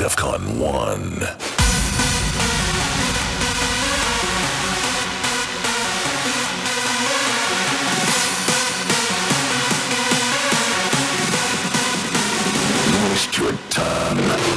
DEFCON 1. Waste your time.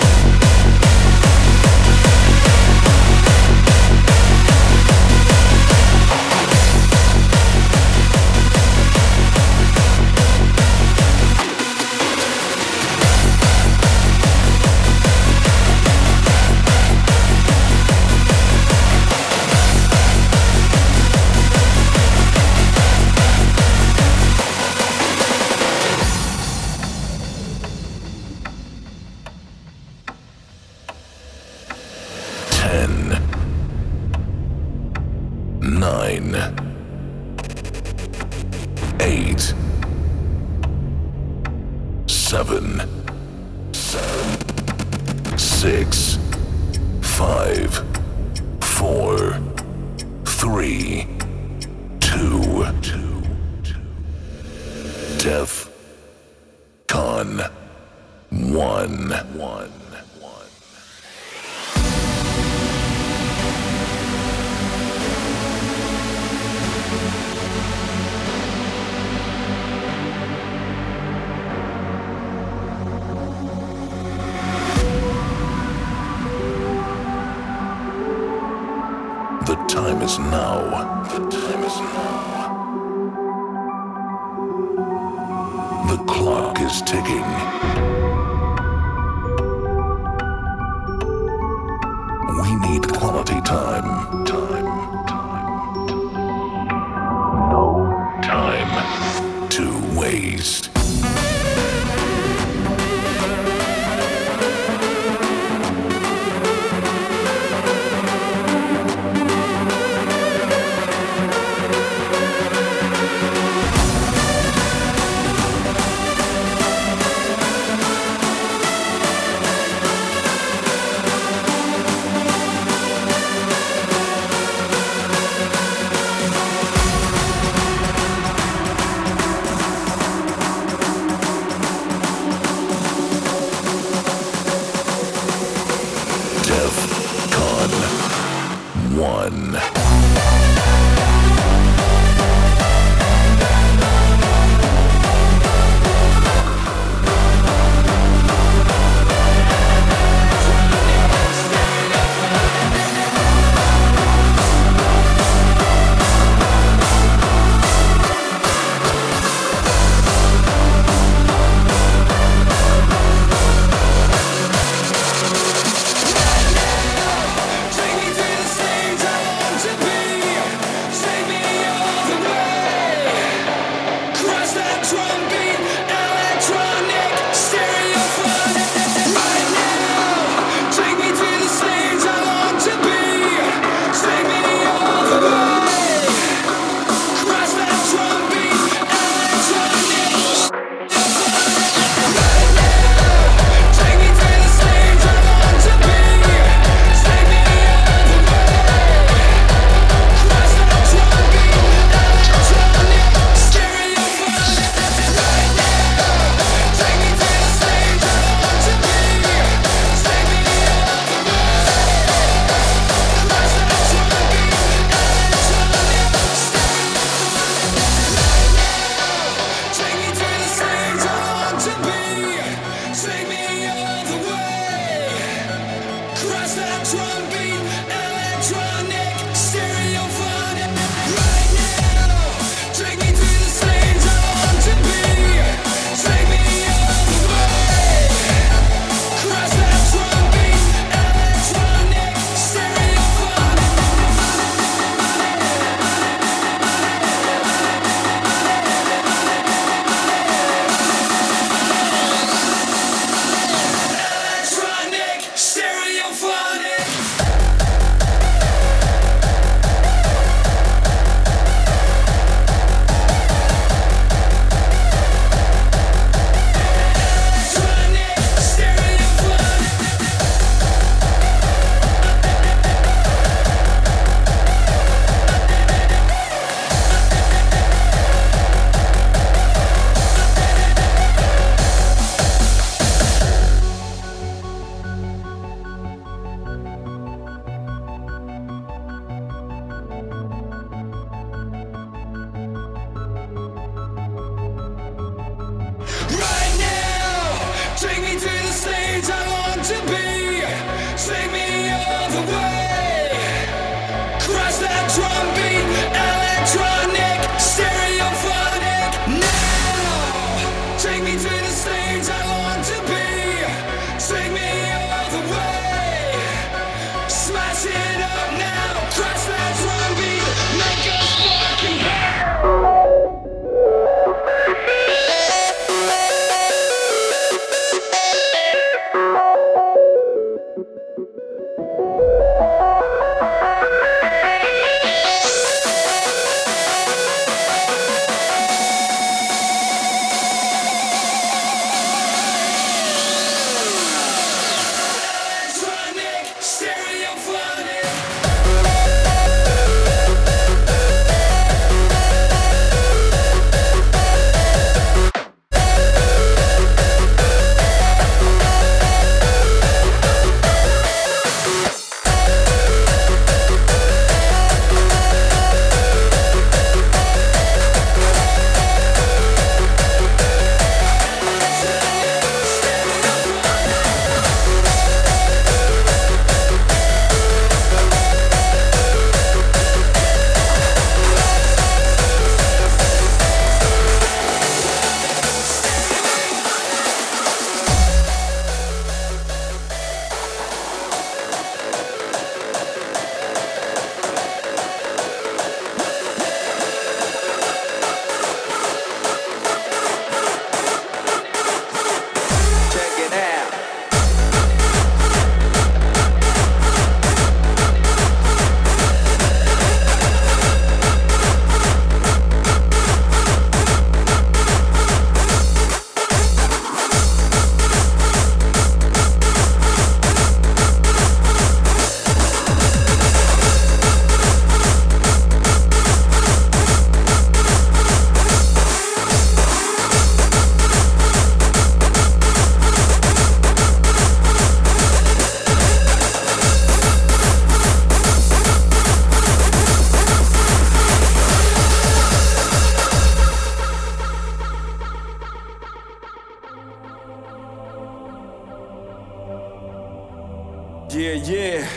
Yeah, yeah.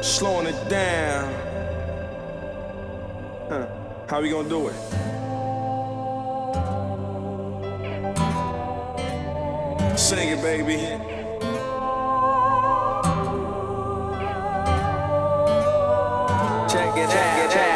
Slowing it down. Huh. How we gonna do it? Sing it, baby. Check it out. Check it.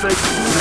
Perfect